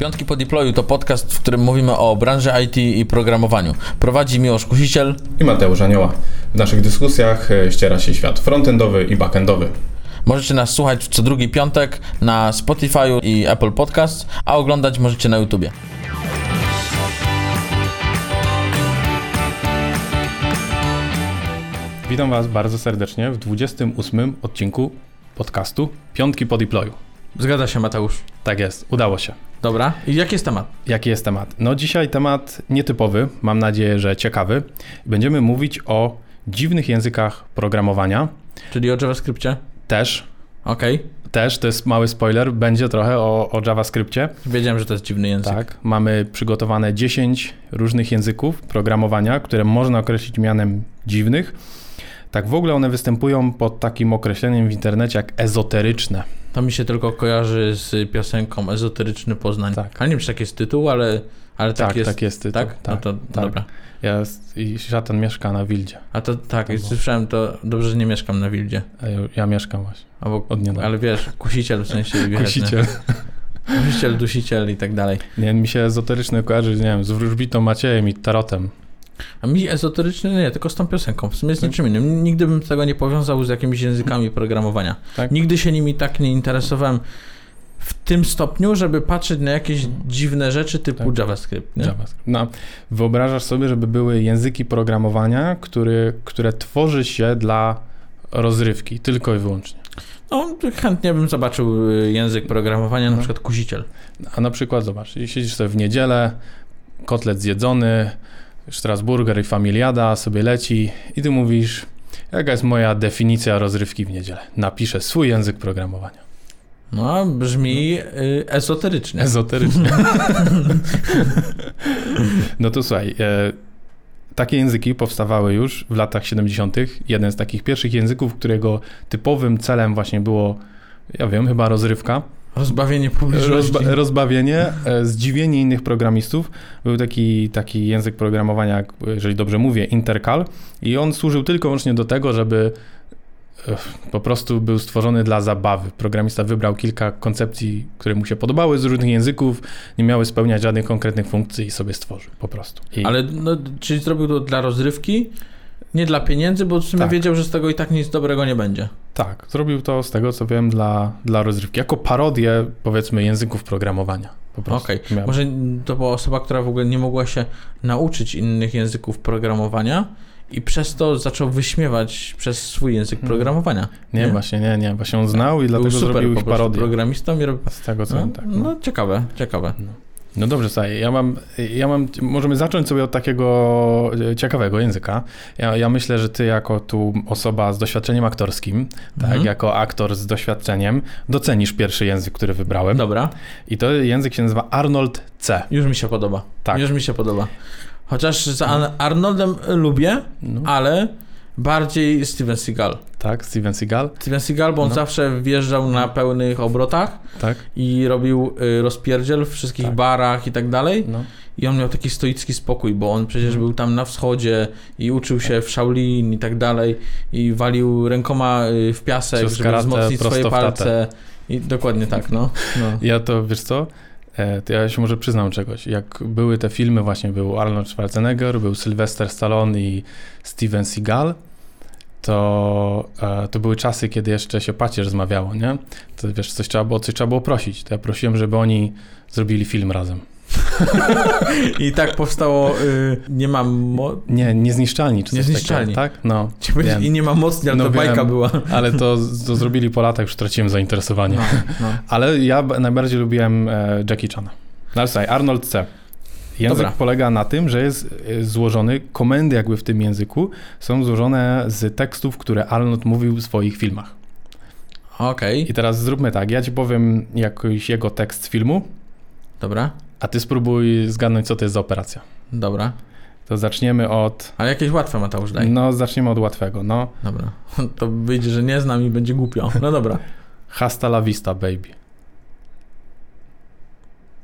Piątki po deployu to podcast, w którym mówimy o branży IT i programowaniu. Prowadzi Miłosz Kusiciel i Mateusz Anioła. W naszych dyskusjach e, ściera się świat frontendowy i backendowy. Możecie nas słuchać co drugi piątek na Spotify i Apple Podcast, a oglądać możecie na YouTubie. Witam Was bardzo serdecznie w 28 odcinku podcastu Piątki po deployu. Zgadza się, Mateusz. Tak jest, udało się. Dobra, i jaki jest temat? Jaki jest temat? No dzisiaj temat nietypowy, mam nadzieję, że ciekawy. Będziemy mówić o dziwnych językach programowania. Czyli o JavaScriptie? Też. Okej. Okay. Też, to jest mały spoiler, będzie trochę o, o JavaScriptie. Wiedziałem, że to jest dziwny język. Tak, mamy przygotowane 10 różnych języków programowania, które można określić mianem dziwnych. Tak w ogóle one występują pod takim określeniem w internecie jak ezoteryczne. To mi się tylko kojarzy z piosenką Ezoteryczny Poznań. Tak. A nie wiem, czy tak jest tytuł, ale, ale tak, tak jest. Tak jest tytuł. Tak? No to tak. dobra. Ja, I szatan mieszka na Wildzie. A to tak, to słyszałem to, dobrze, że nie mieszkam na Wildzie. Ja, ja mieszkam właśnie. Albo, od niedawna. Ale wiesz, kusiciel w sensie. Wiesz, kusiciel. Kusiciel, dusiciel i tak dalej. Nie, mi się ezoteryczny kojarzy, nie wiem, z wróżbitą Maciejem i tarotem. A mi ezoteryczny nie, tylko z tą piosenką. W sumie z niczym innym. Nigdy bym tego nie powiązał z jakimiś językami programowania. Tak? Nigdy się nimi tak nie interesowałem w tym stopniu, żeby patrzeć na jakieś dziwne rzeczy typu tak. JavaScript. Nie? JavaScript. No, wyobrażasz sobie, żeby były języki programowania, który, które tworzy się dla rozrywki, tylko i wyłącznie. No, chętnie bym zobaczył y, język programowania, na no. przykład kusiciel. A na przykład, zobacz, siedzisz sobie w niedzielę, kotlet zjedzony, Strasburger i Familiada sobie leci i ty mówisz, jaka jest moja definicja rozrywki w niedzielę? Napiszę swój język programowania. No, brzmi y, ezoterycznie. Ezoterycznie. no to słuchaj, e, takie języki powstawały już w latach 70. Jeden z takich pierwszych języków, którego typowym celem właśnie było, ja wiem, chyba rozrywka. Rozbawienie publiczności. Rozba rozbawienie, e, zdziwienie innych programistów. Był taki, taki język programowania, jeżeli dobrze mówię, Intercal i on służył tylko wyłącznie do tego, żeby e, po prostu był stworzony dla zabawy. Programista wybrał kilka koncepcji, które mu się podobały z różnych języków, nie miały spełniać żadnych konkretnych funkcji i sobie stworzył po prostu. I... Ale no, czyli zrobił to dla rozrywki? Nie dla pieniędzy, bo w sumie tak. wiedział, że z tego i tak nic dobrego nie będzie. Tak, zrobił to z tego co wiem dla, dla rozrywki, jako parodię powiedzmy języków programowania. Okej, okay. może to była osoba, która w ogóle nie mogła się nauczyć innych języków programowania i przez to zaczął wyśmiewać przez swój język hmm. programowania. Nie, nie, właśnie, nie, nie, właśnie on znał i dlatego super, zrobił ich parodię. programistą i robił... Z tego co no, wiem, tak. No, no ciekawe, ciekawe. No. No dobrze, Saj, ja mam, ja mam, możemy zacząć sobie od takiego e, ciekawego języka. Ja, ja myślę, że ty jako tu osoba z doświadczeniem aktorskim, tak, mhm. tak, jako aktor z doświadczeniem, docenisz pierwszy język, który wybrałem. Dobra. I to język się nazywa Arnold C. Już mi się podoba. Tak. Już mi się podoba. Chociaż za Arnoldem lubię, no. ale bardziej Steven Seagal. Tak, Steven Seagal. Steven Seagal, bo on no. zawsze wjeżdżał na pełnych obrotach tak. i robił y, rozpierdziel w wszystkich tak. barach i tak dalej. No. I on miał taki stoicki spokój, bo on przecież był tam na wschodzie i uczył się w Shaolin i tak dalej i walił rękoma y, w piasek, Przez żeby wzmocnić swoje palce. I dokładnie tak, no. no. Ja to, wiesz co, e, to ja się może przyznam czegoś. Jak były te filmy, właśnie był Arnold Schwarzenegger, był Sylvester Stallone i Steven Seagal, to, e, to były czasy, kiedy jeszcze się pacierz rozmawiało, nie? To wiesz, coś trzeba było, coś trzeba było prosić. To ja prosiłem, żeby oni zrobili film razem. I tak powstało y, nie mam Nie, niezniszczalni czy niezniszczalni. tak? No. I nie ma mocni, ale no, to bajka wiem, była. Ale to, to zrobili po latach, już straciłem zainteresowanie. No, no. Ale ja najbardziej lubiłem e, Jackie Chana. No słuchaj, Arnold C. Język Dobra. polega na tym, że jest e, złożony, komendy jakby w tym języku są złożone z tekstów, które Arnold mówił w swoich filmach. Okej. Okay. I teraz zróbmy tak, ja ci powiem jakiś jego tekst z filmu. Dobra. A ty spróbuj zgadnąć, co to jest za operacja. Dobra. To zaczniemy od... Ale jakieś łatwe, Mateusz, daj. No, zaczniemy od łatwego, no. Dobra. To wyjdzie, że nie znam i będzie głupio. No dobra. Hasta la vista, baby.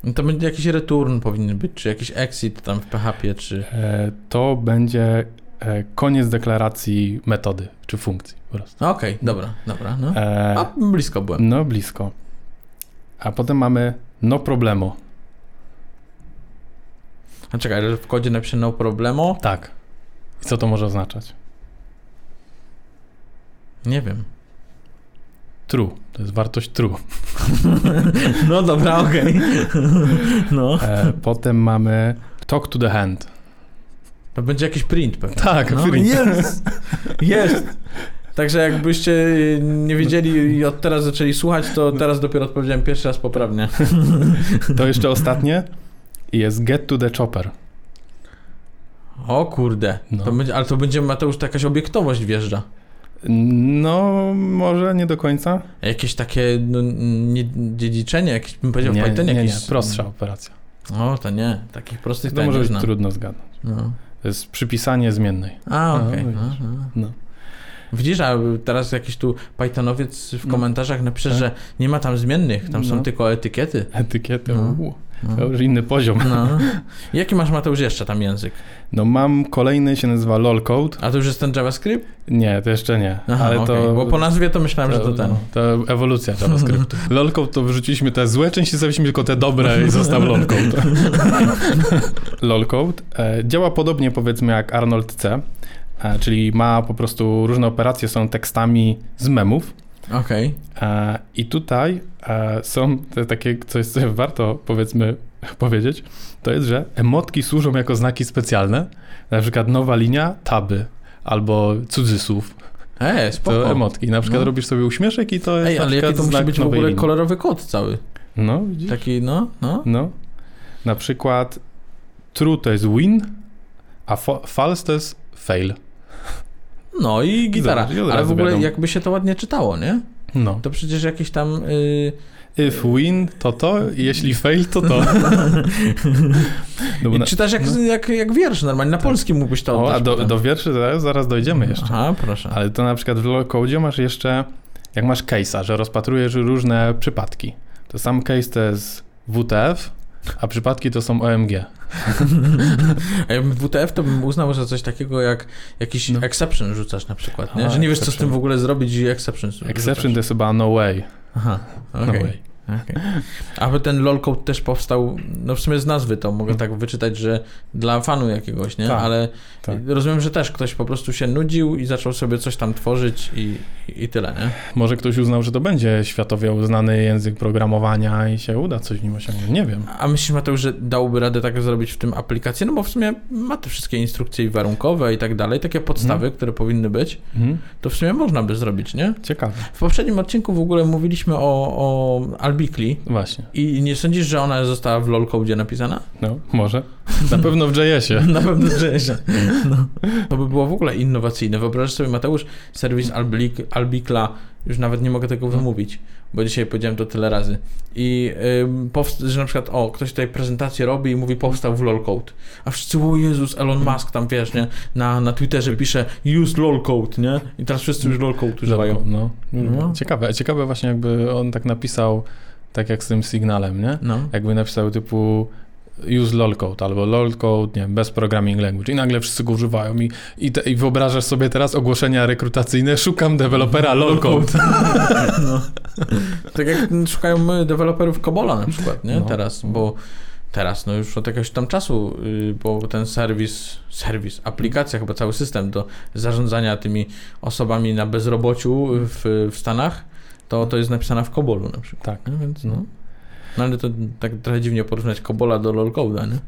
No to będzie jakiś return powinien być, czy jakiś exit tam w PHP, czy... E, to będzie e, koniec deklaracji metody, czy funkcji po prostu. Okej, okay, dobra, dobra. No. E, A blisko byłem. No, blisko. A potem mamy no problemo. A czekaj, że w kodzie napiszę no problemo? Tak. I co to może oznaczać? Nie wiem. True. To jest wartość true. no dobra, okej. Okay. no. E, potem mamy talk to the hand. To będzie jakiś print pewnie. Tak, no, print. Jest! Jest! Także jakbyście nie wiedzieli i od teraz zaczęli słuchać, to teraz dopiero odpowiedziałem pierwszy raz poprawnie. To jeszcze ostatnie jest get to the chopper. O kurde. No. To będzie, ale to będzie, Mateusz, to jakaś obiektowość wjeżdża. No, może nie do końca. Jakieś takie no, nie, dziedziczenie, jakieś, bym powiedział nie, w Pythonie. Nie, jakieś... nie, prostsza operacja. O, to nie, takich prostych to może być znam. trudno zgadnąć. No. To jest przypisanie zmiennej. A, okej. Okay. No, no. no. Widzisz, a teraz jakiś tu Pythonowiec w no. komentarzach napisze, tak. że nie ma tam zmiennych, tam są no. tylko etykiety. Etykiety, no. No. To już inny poziom. No. Jaki masz, Mateusz, jeszcze tam język? No mam kolejny, się nazywa LOLcode. A to już jest ten JavaScript? Nie, to jeszcze nie. Aha, ale okay. to, Bo po nazwie to myślałem, to, że to ten. No, to ewolucja JavaScriptu. LOLcode to wyrzuciliśmy te złe części, zostawiliśmy tylko te dobre i został LOLcode. LOLcode e, działa podobnie powiedzmy jak Arnold C, e, czyli ma po prostu różne operacje, są tekstami z memów. Okej. Okay. E, I tutaj e, są te takie, coś, co warto powiedzmy powiedzieć, to jest, że emotki służą jako znaki specjalne, na przykład nowa linia, taby, albo cudzysłów. Ej, spoko. To emotki. Na przykład no. robisz sobie uśmieszek i to jest Ej, ale jaki to musi być w ogóle linii. kolorowy kod cały. No, widzisz? Taki, no, no. No. Na przykład true to jest win, a false to jest fail. No i gitara. Ale w ogóle jakby się to ładnie czytało, nie? No. To przecież jakieś tam... Yy... If win, to to, jeśli fail, to to. No, I czytasz jak, no. jak, jak wiersz normalnie, na tak. polskim mógłbyś to oddać. O, a do, do wierszy zaraz, zaraz dojdziemy jeszcze. Aha, proszę. Ale to na przykład w LoCode masz jeszcze, jak masz case'a, że rozpatrujesz różne przypadki. To sam case to jest WTF, a przypadki to są OMG. A ja WTF to bym uznał, że coś takiego jak jakiś no. exception rzucasz na przykład, nie? że nie wiesz, co z tym w ogóle zrobić i exception Exception to jest chyba no way. Aha, okay. no way. Okay. A ten lolcode też powstał, no w sumie z nazwy to mogę tak wyczytać, że dla fanu jakiegoś, nie? Tak, Ale tak. rozumiem, że też ktoś po prostu się nudził i zaczął sobie coś tam tworzyć i, i tyle, nie? Może ktoś uznał, że to będzie światowie uznany język programowania i się uda coś w nim osiągnąć, nie wiem. A myślisz, Mateusz, że dałby radę tak zrobić w tym aplikację? No bo w sumie ma te wszystkie instrukcje warunkowe i tak dalej, takie podstawy, hmm. które powinny być, hmm. to w sumie można by zrobić, nie? Ciekawe. W poprzednim odcinku w ogóle mówiliśmy o, o Albikli. Właśnie. I nie sądzisz, że ona została w LOLcode napisana? No, może. Na pewno w JS-ie. Na pewno w JS-ie. No. To by było w ogóle innowacyjne. Wyobraź sobie, Mateusz, serwis Albik, Albikla, już nawet nie mogę tego wymówić, bo dzisiaj powiedziałem to tyle razy. I że na przykład, o, ktoś tutaj prezentację robi i mówi powstał w LOLcode. A wszyscy, o Jezus, Elon Musk tam, wiesz, nie, na, na Twitterze pisze use LOLcode, nie? I teraz wszyscy już LOLcode używają. No. no. Ciekawe, ciekawe właśnie jakby on tak napisał tak jak z tym sygnałem, nie? No. Jakby napisał typu use lolcode albo lolcode, nie bez programming language i nagle wszyscy go używają i, i, te, i wyobrażasz sobie teraz ogłoszenia rekrutacyjne, szukam dewelopera lolcode. No. Tak jak szukają deweloperów Kobola na przykład, nie? No. Teraz, bo teraz, no już od jakiegoś tam czasu, y, bo ten serwis, serwis, aplikacja, chyba cały system do zarządzania tymi osobami na bezrobociu w, w Stanach to, to jest napisane w Kobolu na przykład. Tak. Więc no. no. ale to tak trochę dziwnie porównać Kobola do LOLcode'a, nie?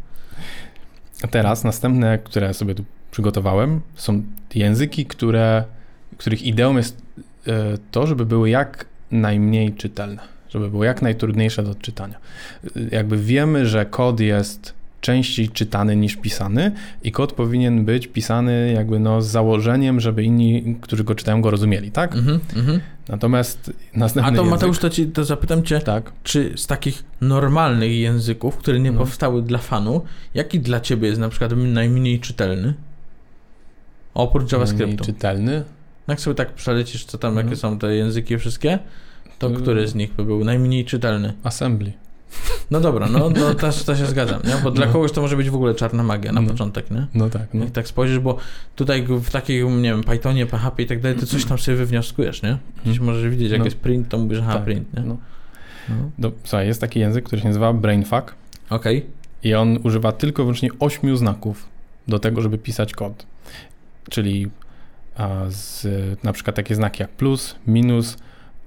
A teraz następne, które sobie tu przygotowałem, są języki, które, których ideą jest e, to, żeby były jak najmniej czytelne, żeby było jak najtrudniejsze do odczytania. E, jakby wiemy, że kod jest częściej czytany niż pisany i kod powinien być pisany jakby no z założeniem, żeby inni, którzy go czytają, go rozumieli, tak? Mm -hmm. Natomiast następny A to język... Mateusz, to, ci, to zapytam cię, tak? czy z takich normalnych języków, które nie no. powstały dla fanu, jaki dla ciebie jest na przykład najmniej czytelny? Oprócz JavaScriptu. Najmniej czytelny? Jak sobie tak przelecisz, co tam, no. jakie są te języki wszystkie, to, to który z nich by był najmniej czytelny? Assembly. No dobra, no, no też, to się zgadzam, nie? bo dla no. kogoś to może być w ogóle czarna magia na no. początek, nie? No tak. No. Jak tak spojrzysz, bo tutaj w takim, nie wiem, Pythonie, PHP i tak dalej, to coś tam sobie wywnioskujesz, nie? Jeśli mhm. możesz widzieć, jak no. jest print, to mówisz, aha, tak. print, nie? No. No. no. Słuchaj, jest taki język, który się nazywa BrainFuck. Okej. Okay. I on używa tylko wyłącznie ośmiu znaków do tego, żeby pisać kod. Czyli z, na przykład takie znaki jak plus, minus,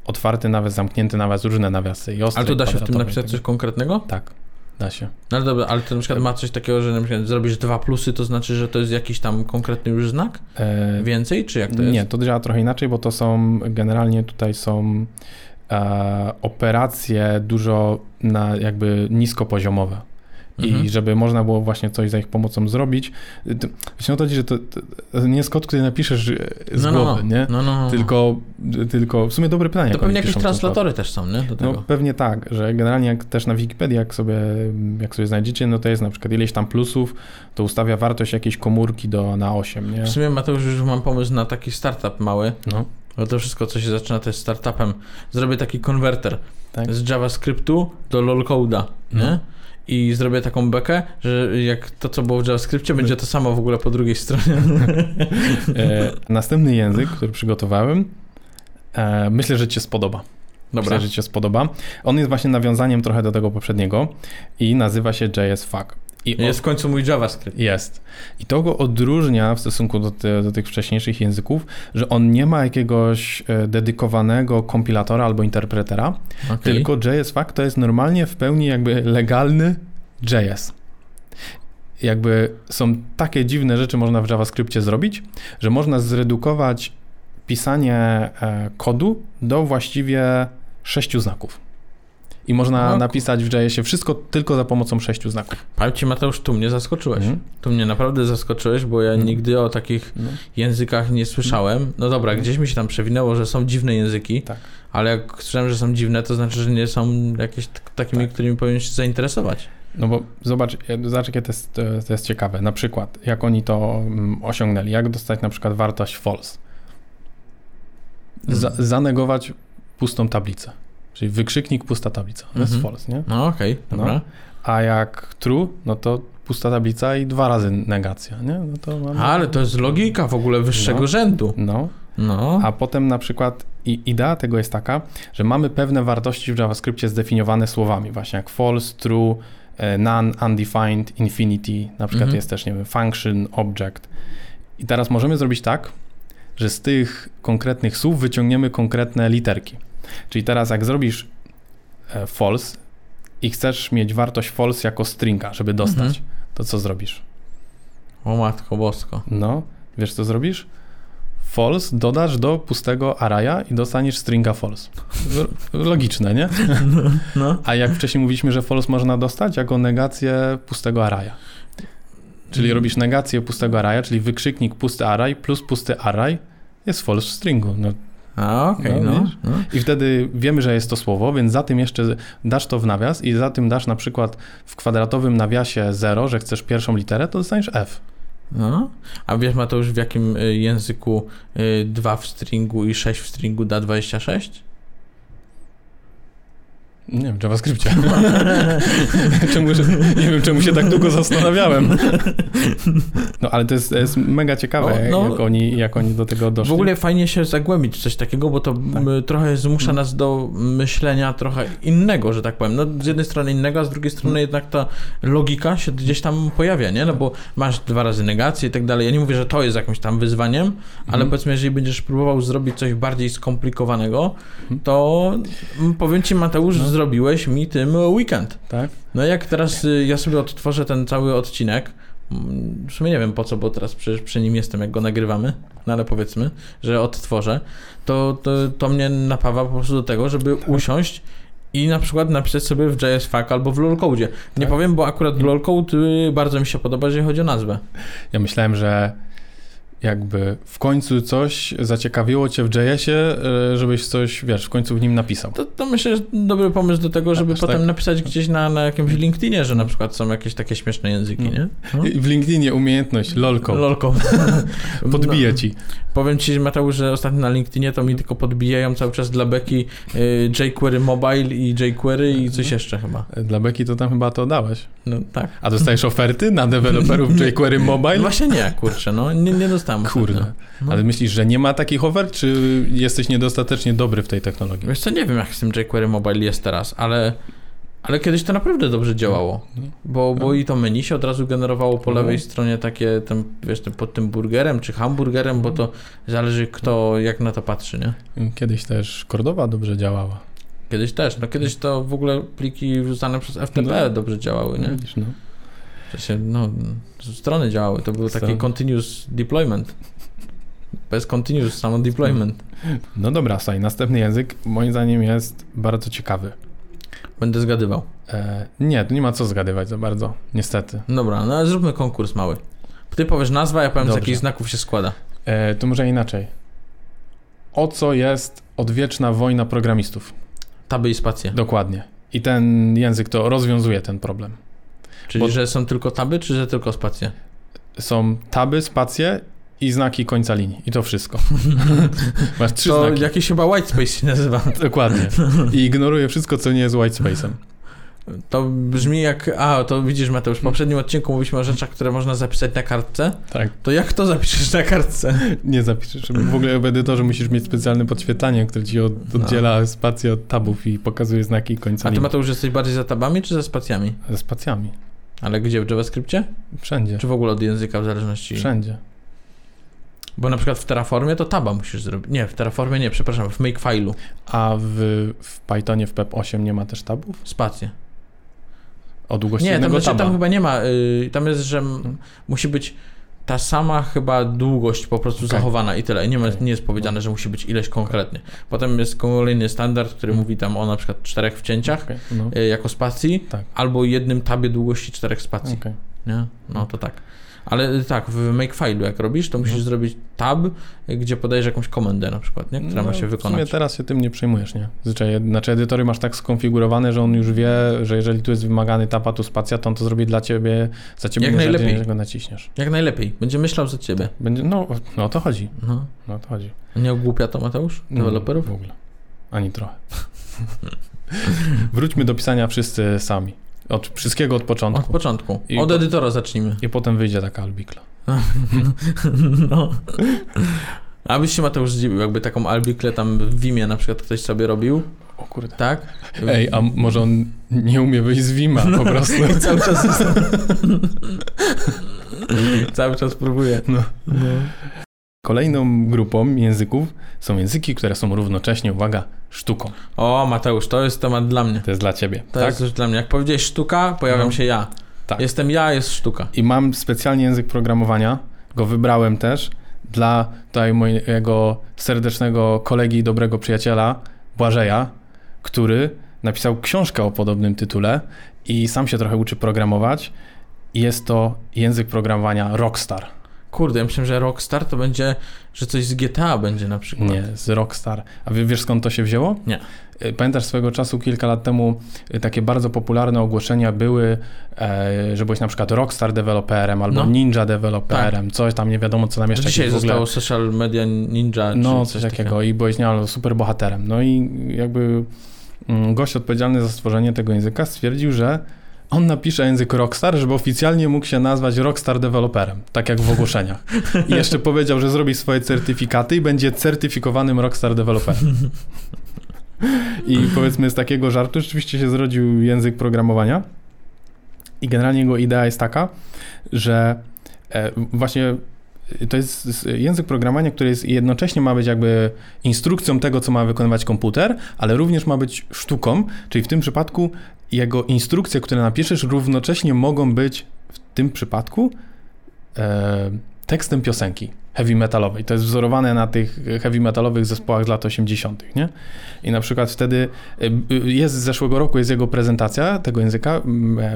otwarty nawias, zamknięty nawias, różne nawiasy i ostre. Ale to da się w tym napisać coś konkretnego? Tak. Da się. No ale dobra, ale to na przykład ma coś takiego, że na przykład zrobisz dwa plusy, to znaczy, że to jest jakiś tam konkretny już znak? E... Więcej, czy jak to jest? Nie, to działa trochę inaczej, bo to są, generalnie tutaj są e, operacje dużo na jakby niskopoziomowe. Mhm. I żeby można było właśnie coś za ich pomocą zrobić. Właśnie o to że to, to, nie jest kod, który napiszesz z no, no, głowy, no, nie? No, no, no, Tylko, tylko w sumie dobre pytanie. To pewnie jakieś translatory też są, nie? No pewnie tak, że generalnie jak też na Wikipedii, jak sobie, jak sobie znajdziecie, no to jest na przykład ileś tam plusów, to ustawia wartość jakiejś komórki do, na 8, nie? W sumie Mateusz, już mam pomysł na taki startup mały. No. Ale to wszystko, co się zaczyna, to jest startupem. Zrobię taki konwerter tak. z JavaScriptu do lolcoda, nie? I zrobię taką bekę, że jak to, co było w JavaScriptie, będzie to samo w ogóle po drugiej stronie. E, następny język, który przygotowałem, e, myślę, że Ci się spodoba. Dobra. Myślę, że Ci się spodoba. On jest właśnie nawiązaniem trochę do tego poprzedniego i nazywa się JSFAQ. I jest w końcu mój JavaScript. Jest. I to go odróżnia w stosunku do, te, do, tych wcześniejszych języków, że on nie ma jakiegoś e, dedykowanego kompilatora albo interpretera, okay. tylko JSFAQ to jest normalnie w pełni jakby legalny JS. Jakby są takie dziwne rzeczy można w JavaScriptie zrobić, że można zredukować pisanie e, kodu do właściwie sześciu znaków i można no, napisać w JS-ie wszystko tylko za pomocą sześciu znaków. Ale ci Mateusz, tu mnie zaskoczyłeś. Mm. Tu mnie naprawdę zaskoczyłeś, bo ja mm. nigdy o takich mm. językach nie słyszałem. No dobra, gdzieś mi się tam przewinęło, że są dziwne języki, tak. ale jak słyszałem, że są dziwne, to znaczy, że nie są jakieś takimi, tak. którymi powinien się zainteresować. No bo zobacz, zobacz jakie to jest, to jest ciekawe. Na przykład, jak oni to mm, osiągnęli, jak dostać na przykład wartość false. Za, mhm. zanegować pustą tablicę. Czyli wykrzyknik, pusta tablica. To jest mhm. false, nie? No okej, okay, dobra. No. A jak true, no to pusta tablica i dwa razy negacja, nie? No to mamy... Ale to jest logika w ogóle wyższego no. rzędu. No. no. A potem na przykład i idea tego jest taka, że mamy pewne wartości w JavaScriptie zdefiniowane słowami, właśnie jak false, true, e, none, undefined, infinity, na przykład mhm. jest też, nie wiem, function, object. I teraz możemy zrobić tak, że z tych konkretnych słów wyciągniemy konkretne literki. Czyli teraz jak zrobisz e, false i chcesz mieć wartość false jako stringa, żeby dostać, mhm. to co zrobisz? O matko bosko. No, wiesz co zrobisz? false dodasz do pustego arraya i dostaniesz stringa false. Logiczne, nie? No, no. A jak wcześniej mówiliśmy, że false można dostać jako negację pustego arraya. Czyli mm. robisz negację pustego arraya, czyli wykrzyknik pusty array plus pusty array jest false w stringu. No, a, okej, okay, no, no, I wtedy wiemy, że jest to słowo, więc za tym jeszcze dasz to w nawias i za tym dasz na przykład w kwadratowym nawiasie 0, że chcesz pierwszą literę, to dostaniesz F. No. A wiesz Mateusz, w jakim y, języku 2 y, w stringu i 6 w stringu da 26? Nie wiem, JavaScriptie. czemu, nie wiem, czemu się tak długo zastanawiałem. No, ale to jest, jest mega ciekawe, no, jak, oni, jak oni do tego doszli. W ogóle fajnie się zagłębić w coś takiego, bo to tak. trochę zmusza no. nas do myślenia trochę innego, że tak powiem. No, z jednej strony innego, a z drugiej strony hmm. jednak ta logika się gdzieś tam pojawia, nie? No bo masz dwa razy negację i tak dalej. Ja nie mówię, że to jest jakimś tam wyzwaniem, ale hmm. powiedzmy, jeżeli będziesz próbował zrobić coś bardziej skomplikowanego, hmm. to powiem ci, Mateusz, no zrobiłeś mi tym weekend. Tak? No jak teraz y, ja sobie odtworzę ten cały odcinek, mm, w sumie nie wiem po co, bo teraz przecież przy nim jestem, jak go nagrywamy, no ale powiedzmy, że odtworzę, to, to, to mnie napawa po prostu do tego, żeby tak. usiąść i na przykład napisać sobie w JSFAQ albo w LOLCode. Nie tak. powiem, bo akurat LOLCode y, bardzo mi się podoba, jeżeli chodzi o nazwę. Ja myślałem, że jakby w końcu coś zaciekawiło cię w JS-ie, e, żebyś coś, wiesz, w końcu w nim napisał. To, to myślę, że dobry pomysł do tego, żeby potem tak? napisać gdzieś na, na jakimś LinkedInie, że na przykład są jakieś takie śmieszne języki, no. nie? No. W LinkedInie umiejętność, lolko. Lolko. Podbije no. ci. Powiem ci, Mateusz, że ostatnio na LinkedInie to mi tylko podbijają cały czas dla beki y, jQuery Mobile i jQuery i coś jeszcze chyba. Dla beki to tam chyba to dałeś. No tak. A dostajesz oferty na deweloperów jQuery Mobile? No właśnie nie, kurczę, no nie, nie dostałem. Kurde. No. Ale myślisz, że nie ma takich ofert, czy jesteś niedostatecznie dobry w tej technologii? Wiesz co, nie wiem jak z tym jQuery Mobile jest teraz, ale Ale kiedyś to naprawdę dobrze działało, no. bo, bo i to menu się od razu generowało po lewej no. stronie takie, tam, wiesz, pod tym burgerem czy hamburgerem, bo to zależy kto jak na to patrzy, nie? Kiedyś też Cordowa dobrze działała. Kiedyś też, no kiedyś to w ogóle pliki wrzucane przez FTP no. dobrze działały, nie? Widzisz, no. W sensie, no, strony działały, to był taki continuous deployment. Bez continuous, samo deployment. No dobra, Saj, następny język moim zdaniem jest bardzo ciekawy. Będę zgadywał. E, nie, to nie ma co zgadywać za bardzo, niestety. Dobra, no ale zróbmy konkurs mały. Ty powiesz nazwę, ja powiem Dobrze. z jakich znaków się składa. E, to może inaczej. O co jest odwieczna wojna programistów? Taby i spacje. Dokładnie. I ten język to rozwiązuje ten problem. Czyli, Bo... że są tylko taby, czy że tylko spacje? Są taby, spacje i znaki końca linii. I to wszystko. Masz trzy to znaki. jakiś chyba white space się nazywa. Dokładnie. I ignoruje wszystko, co nie jest white space'em. To brzmi jak. A, to widzisz, Mateusz, w poprzednim odcinku mówiliśmy o rzeczach, które można zapisać na kartce. Tak. To jak to zapiszesz na kartce? Nie zapiszesz. W ogóle w edytorze musisz mieć specjalne podświetlanie, które ci od, no. oddziela no. spację od tabów i pokazuje znaki końca. A ty, Mateusz, jesteś bardziej za tabami czy za spacjami? Ze spacjami. Ale gdzie? W JavaScriptie? Wszędzie. Czy w ogóle od języka w zależności? Wszędzie. Bo na przykład w Terraformie to taba musisz zrobić. Nie, w Terraformie nie, przepraszam, w Makefile'u. A w, w Pythonie w PEP 8 nie ma też tabów? Spację. O długości Nie, tam, znaczy, tam chyba nie ma. Y, tam jest, że hmm. musi być ta sama chyba długość po prostu okay. zachowana i tyle. Nie, ma, okay. nie jest powiedziane, że musi być ileś konkretnie. Potem jest kolejny standard, który mówi tam o na przykład czterech wcięciach okay. no. Y, jako spacji, tak. albo jednym tabie długości czterech spacji. Nie? No to tak. Ale tak, w Makefile'u jak robisz, to musisz no. zrobić tab, gdzie podajesz jakąś komendę na przykład, nie? która no, ma się wykonać. W sumie teraz się tym nie przejmujesz, nie? Zwyczaj, znaczy edytory masz tak skonfigurowane, że on już wie, że jeżeli tu jest wymagany tab, a tu spacja, to on to zrobi dla ciebie, za ciebie jak najlepiej. że go naciśniesz. Jak najlepiej. Będzie myślał za ciebie. Będzie, no, no o to chodzi. No. no o to chodzi. Nie ogłupia to Mateusz? Deweloperów? No, w ogóle. Ani trochę. Wróćmy do pisania wszyscy sami. Od wszystkiego od początku. Od początku. I od edytora zacznijmy. I potem wyjdzie taka albikla. no. A byś się Mateusz zdziwił, jakby taką albiklę tam w Vimie na przykład ktoś sobie robił. O kurde. Tak? Ej, a może on nie umie wyjść z Vima no, po prostu. I cały czas cały czas próbuje. No. no. Kolejną grupą języków są języki, które są równocześnie, uwaga, sztuką. O, Mateusz, to jest temat dla mnie. To jest dla ciebie. To tak? jest już dla mnie. Jak powiedziałeś sztuka, pojawiam no. się ja. Tak. Jestem ja, jest sztuka. I mam specjalny język programowania, go wybrałem też dla tutaj mojego serdecznego kolegi i dobrego przyjaciela Błażeja, który napisał książkę o podobnym tytule i sam się trochę uczy programować. Jest to język programowania Rockstar. Kurde, ja myślałem, że Rockstar to będzie, że coś z GTA będzie na przykład. Nie, z Rockstar. A wiesz skąd to się wzięło? Nie. Y, pamiętasz swego czasu, kilka lat temu, y, takie bardzo popularne ogłoszenia były, e, że byłeś na przykład Rockstar deweloperem albo no. Ninja deweloperem, tak. coś tam, nie wiadomo co tam jeszcze. Dzisiaj ogóle... zostało social media ninja. No, coś, coś takiego. takiego. I byłeś nie, super bohaterem. No i jakby mm, gość odpowiedzialny za stworzenie tego języka stwierdził, że on napisze język Rockstar, żeby oficjalnie mógł się nazwać Rockstar Developerem, tak jak w ogłoszeniach. I jeszcze powiedział, że zrobi swoje certyfikaty i będzie certyfikowanym Rockstar Developerem. I powiedzmy z takiego żartu rzeczywiście się zrodził język programowania. I generalnie jego idea jest taka, że e, właśnie to jest język programowania, który jest jednocześnie ma być jakby instrukcją tego, co ma wykonywać komputer, ale również ma być sztuką, czyli w tym przypadku jego instrukcje, które napiszesz, równocześnie mogą być w tym przypadku e, tekstem piosenki heavy metalowej. To jest wzorowane na tych heavy metalowych zespołach z lat 80., nie? I na przykład wtedy e, jest z zeszłego roku jest jego prezentacja tego języka, e,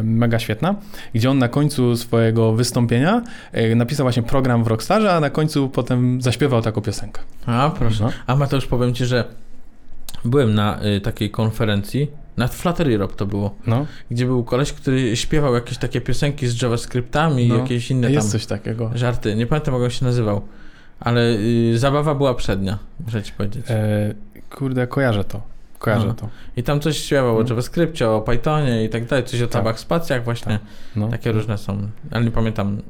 mega świetna, gdzie on na końcu swojego wystąpienia e, napisał właśnie program w Rockstarze, a na końcu potem zaśpiewał taką piosenkę. A, proszę. No. A Mateusz, powiem ci, że byłem na y, takiej konferencji, na Flutter Europe to było, no. gdzie był koleś, który śpiewał jakieś takie piosenki z JavaScriptami no. i jakieś inne Jest coś takiego. żarty. Nie pamiętam, jak on się nazywał, ale y, zabawa była przednia, muszę ci powiedzieć. E, kurde, kojarzę to. Kojarzę no. to. I tam coś śpiewał no. o JavaScriptie, o Pythonie i tak dalej, coś o tak. tabach spacjach właśnie. Tak. No. Takie różne są, ale nie pamiętam y,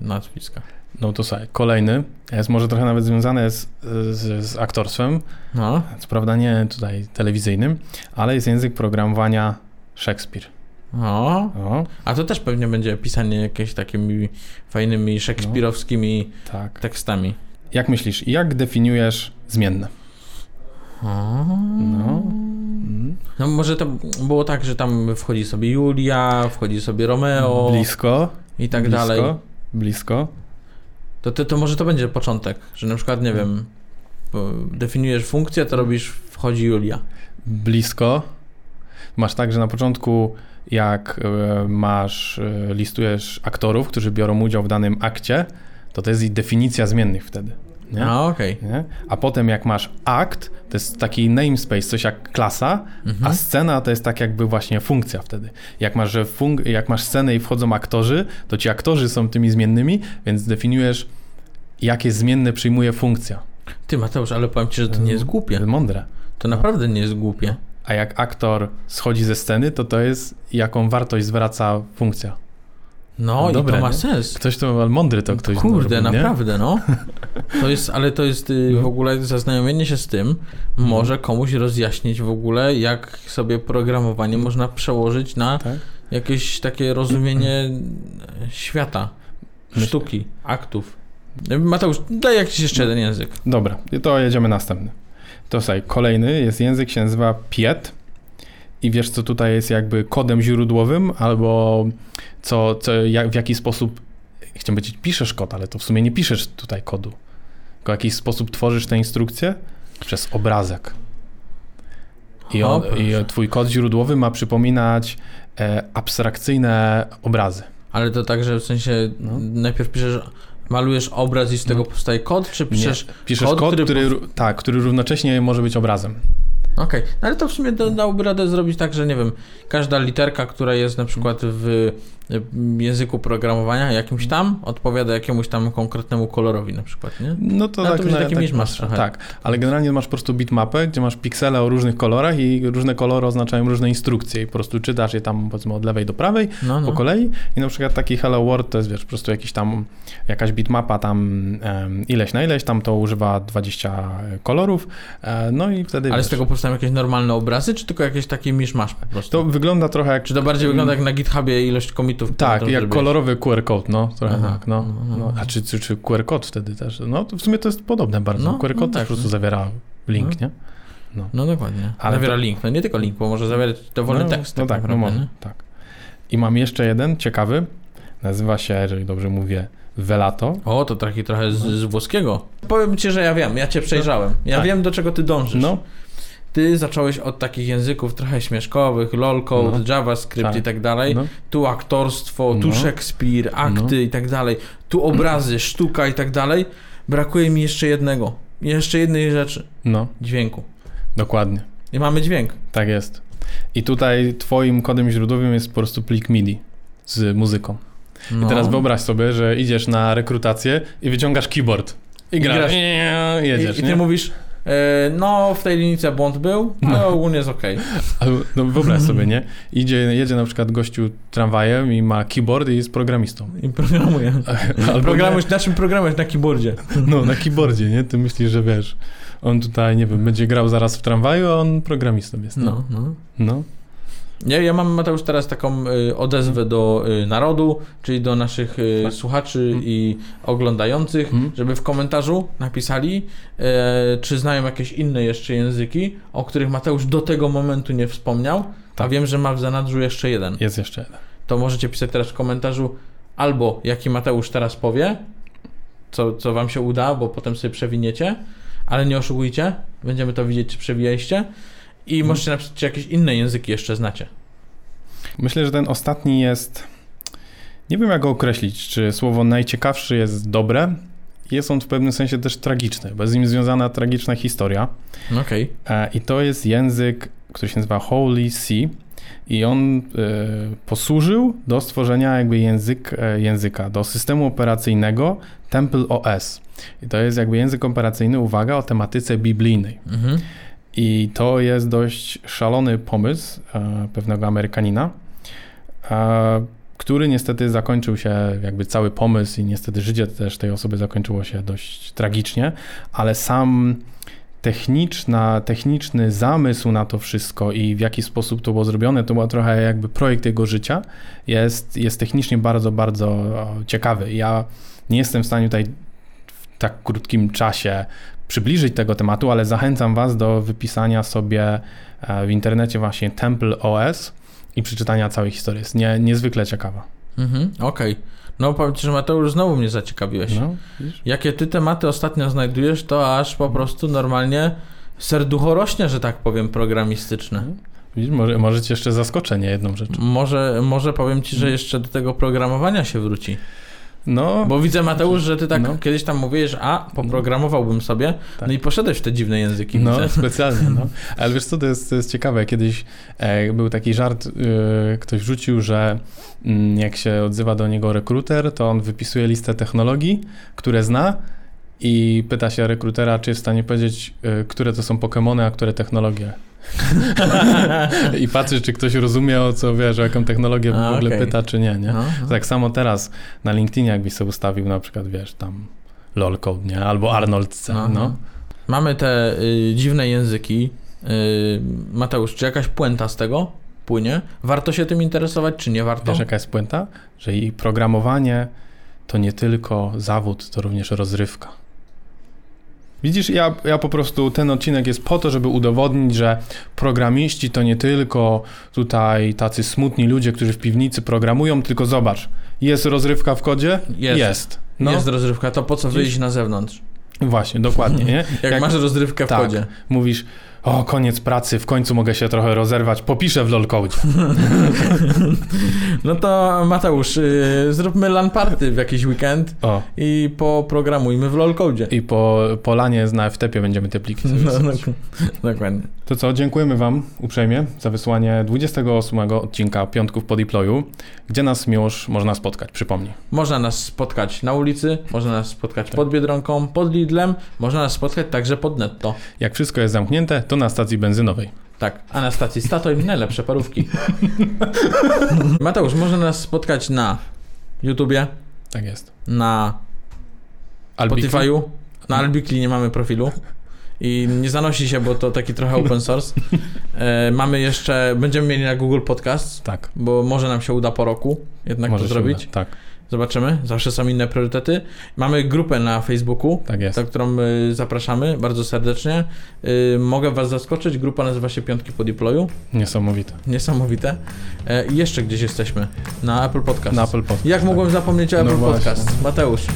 nazwiska. No to sobie. Kolejny jest może trochę nawet związany z, z, z aktorstwem. No. Co prawda nie tutaj telewizyjnym, ale jest język programowania Szekspir. O, o. A to też pewnie będzie pisanie jakieś takimi fajnymi szekspirowskimi no, tak. tekstami. Jak myślisz, jak definiujesz zmienne? No. no. może to było tak, że tam wchodzi sobie Julia, wchodzi sobie Romeo. Blisko. I tak blisko, dalej. Blisko. To, to, to może to będzie początek, że na przykład, nie wiem, definiujesz funkcję, to robisz wchodzi Julia. Blisko. Masz tak, że na początku jak e, masz, e, listujesz aktorów, którzy biorą udział w danym akcie, to to jest definicja zmiennych wtedy. Nie? A, okej. Okay. A potem jak masz akt, to jest taki namespace, coś jak klasa, mhm. a scena to jest tak jakby właśnie funkcja wtedy. Jak masz, że fun- jak masz scenę i wchodzą aktorzy, to ci aktorzy są tymi zmiennymi, więc definiujesz, jakie zmienne przyjmuje funkcja. Ty Mateusz, ale powiem ci, że to nie jest głupie. Mądre. To naprawdę nie jest głupie. A jak aktor schodzi ze sceny, to to jest jaką wartość zwraca funkcja. No, no i dobre, to ma nie? sens. Ktoś to, mądry to ktoś. Kurde, robi, naprawdę, no. To jest, ale to jest y, no. w ogóle zaznajomienie się z tym może komuś rozjaśnić w ogóle, jak sobie programowanie można przełożyć na tak? jakieś takie rozumienie świata, sztuki, aktów. Mateusz, daj jakiś jeszcze jeden język. Dobra, to jedziemy następny. To słuchaj, kolejny jest język, się nazywa Piet i wiesz, co tutaj jest jakby kodem źródłowym, albo co, co jak, w jaki sposób, chciałem powiedzieć, piszesz kod, ale to w sumie nie piszesz tutaj kodu, tylko w jakiś sposób tworzysz tę instrukcję przez obrazek. I, on, o, I, twój kod źródłowy ma przypominać e, abstrakcyjne obrazy. Ale to tak, że w sensie no. najpierw piszesz malujesz obraz i z tego no. powstaje kod, czy piszesz, Nie. piszesz kod, kod który, który, tak, który równocześnie może być obrazem. Okej, okay. no ale to w sumie dałoby radę zrobić tak, że nie wiem, każda literka, która jest na przykład w języku programowania jakimś tam, odpowiada jakiemuś tam konkretnemu kolorowi na przykład, nie? No to, no, tak, to będzie taki tak, masz, trochę. Tak, ale generalnie masz po prostu bitmapę, gdzie masz piksele o różnych kolorach i różne kolory oznaczają różne instrukcje i po prostu czytasz je tam powiedzmy od lewej do prawej no, no. po kolei i na przykład taki Hello World to jest wiesz, po prostu jakiś tam jakaś bitmapa tam ileś na ileś, tam to używa 20 kolorów, e, no i wtedy Ale wiesz, z tego powstają jakieś normalne obrazy, czy tylko jakieś takie miszmasz po prostu? To wygląda trochę jak... Czy to bardziej wygląda jak na GitHubie ilość komitów? Tak, jak kolorowy QR code, no, trochę Aha, tak, no, no, no, no. A czy, czy, czy QR code wtedy też? No, to w sumie to jest podobne bardzo. No, QR code no, tak, też po prostu zawiera link, no. nie? No, no dokładnie. Ale zawiera to... link, no nie tylko link, bo może zawierać dowolny no, tekst. No tak, tak, no może, tak. I mam jeszcze jeden ciekawy, nazywa się, jeżeli dobrze mówię, Velato. O, to taki trochę z, z włoskiego. Powiem ci, że ja wiem, ja cię przejrzałem. Ja tak. wiem, do czego ty dążysz. No, ty zacząłeś od takich języków trochę śmieszkowych, lol code, no. JavaScript tak. i tak dalej. No. Tu aktorstwo, tu no. Szekspir, akty no. i tak dalej. Tu obrazy, sztuka i tak dalej. Brakuje mi jeszcze jednego. Jeszcze jednej rzeczy. No. Dźwięku. Dokładnie. I mamy dźwięk. Tak jest. I tutaj twoim kodem źródłowym jest po prostu plik MIDI z muzyką. No. I teraz wyobraź sobie, że idziesz na rekrutację i wyciągasz keyboard. I grasz. I, grasz. jedziesz, I, i ty mówisz, E, no, w tej linijce błąd był, ale no. ogólnie jest okej. Okay. No wyobraź sobie, nie? Idzie, jedzie na przykład gościu tramwajem i ma keyboard i jest programistą. I programuje. Albo programujesz, na czym programujesz? Na keyboardzie. No, na keyboardzie, nie? Ty myślisz, że wiesz, on tutaj, nie wiem, będzie grał zaraz w tramwaju, a on programistą jest. No, no. no. Nie, ja mam Mateusz teraz taką y, odezwę do y, narodu, czyli do naszych y, tak. słuchaczy hmm. i oglądających, hmm. żeby w komentarzu napisali, e, czy znają jakieś inne jeszcze języki, o których Mateusz do tego momentu nie wspomniał, tak. a wiem, że ma w zanadrzu jeszcze jeden. Jest jeszcze jeden. To możecie pisać teraz w komentarzu albo jaki Mateusz teraz powie, co, co wam się uda, bo potem sobie przewiniecie, ale nie oszukujcie, będziemy to widzieć, czy przewijaliście. I hmm. możecie napisać, czy jakieś inne języki jeszcze znacie. Myślę, że ten ostatni jest. Nie wiem, jak go określić. Czy słowo najciekawszy jest dobre? Jest on w pewnym sensie też tragiczny, bo z nim związana tragiczna historia. Okej. Okay. I to jest język, który się nazywa Holy See. I on y, posłużył do stworzenia jakby język, y, języka, do systemu operacyjnego Temple OS. I to jest jakby język operacyjny, uwaga, o tematyce biblijnej. Mhm. I to jest dość szalony pomysł e, pewnego Amerykanina, e, który niestety zakończył się, jakby cały pomysł i niestety życie też tej osoby zakończyło się dość tragicznie, ale sam techniczna, techniczny zamysł na to wszystko i w jaki sposób to było zrobione, to był trochę jakby projekt jego życia, jest, jest technicznie bardzo, bardzo ciekawy. Ja nie jestem w stanie tutaj w tak krótkim czasie przybliżyć tego tematu, ale zachęcam Was do wypisania sobie e, w internecie właśnie Temple OS i przeczytania całej historii. Jest nie, niezwykle ciekawa. Mhm, okej. Okay. No powiem Ci, że Mateusz, znowu mnie zaciekawiłeś. No, Jakie Ty tematy ostatnio znajdujesz, to aż po prostu normalnie serducho rośnie, że tak powiem, programistyczne. No. Widzisz, może, może Cię jeszcze zaskoczenie jedną rzeczą. Może, może powiem Ci, że jeszcze do tego programowania się wróci. No. Bo widzę, Mateusz, że ty tak no. kiedyś tam mówisz, a poprogramowałbym sobie, tak. no i poszedłeś w te dziwne języki. No, widzę. specjalnie, no. Ale wiesz co, to jest, to jest ciekawe. Kiedyś e, był taki żart, e, ktoś rzucił, że mm, jak się odzywa do niego rekruter, to on wypisuje listę technologii, które zna i pyta się rekrutera, czy jest w stanie powiedzieć, e, które to są Pokémony, a które technologie. I patrzy, czy ktoś rozumie, o co wiesz, o jaką technologię A, w ogóle okay. pyta, czy nie, nie? No, no. Tak samo teraz na LinkedInie, jakbyś sobie ustawił na przykład, wiesz, tam lolcode, nie? Albo Arnold C, no. no. Mamy te y, dziwne języki. Y, Mateusz, czy jakaś puenta z tego płynie? Warto się tym interesować, czy nie warto? Wiesz, jaka jest puenta? Że i programowanie to nie tylko zawód, to również rozrywka. Widzisz, ja, ja po prostu ten odcinek jest po to, żeby udowodnić, że programiści to nie tylko tutaj tacy smutni ludzie, którzy w piwnicy programują, tylko zobacz, jest rozrywka w kodzie? Jest. Jest, no. jest rozrywka, to po co wyjść na zewnątrz? Właśnie, dokładnie, nie? Jak, Jak masz rozrywkę w tak, kodzie. Mówisz, o, koniec pracy, w końcu mogę się trochę rozerwać, popiszę w lolcode. no to Mateusz, yy, zróbmy LAN party w jakiś weekend o. i poprogramujmy w lolcode. I po, po lanie na FTP będziemy te pliki no, no, Dokładnie. To co, dziękujemy Wam uprzejmie za wysłanie 28 odcinka Piątków po deployu. Gdzie nas miłość można spotkać? Przypomnij. Można nas spotkać na ulicy, można nas spotkać tak. pod Biedronką, pod Lidlem, można nas spotkać także pod Netto. Jak wszystko jest zamknięte, to na stacji benzynowej. Tak, a na stacji Statoil najlepsze parówki. Mateusz, można nas spotkać na YouTubie. Tak jest. Na Spotify'u. Na Albikli nie mamy profilu i nie zanosi się, bo to taki trochę open source. E, mamy jeszcze, będziemy mieli na Google Podcast, tak. bo może nam się uda po roku jednak może to zrobić. Uda, tak. Zobaczymy, zawsze są inne priorytety. Mamy grupę na Facebooku, tak jest. na którą y, zapraszamy bardzo serdecznie. Y, mogę Was zaskoczyć, grupa nazywa się Piątki po Deployu. Niesamowite. Niesamowite. E, I jeszcze gdzieś jesteśmy, na Apple Podcast. Na Apple Podcast. Jak tak. mogłem zapomnieć o no Apple no Podcast? Mateusz.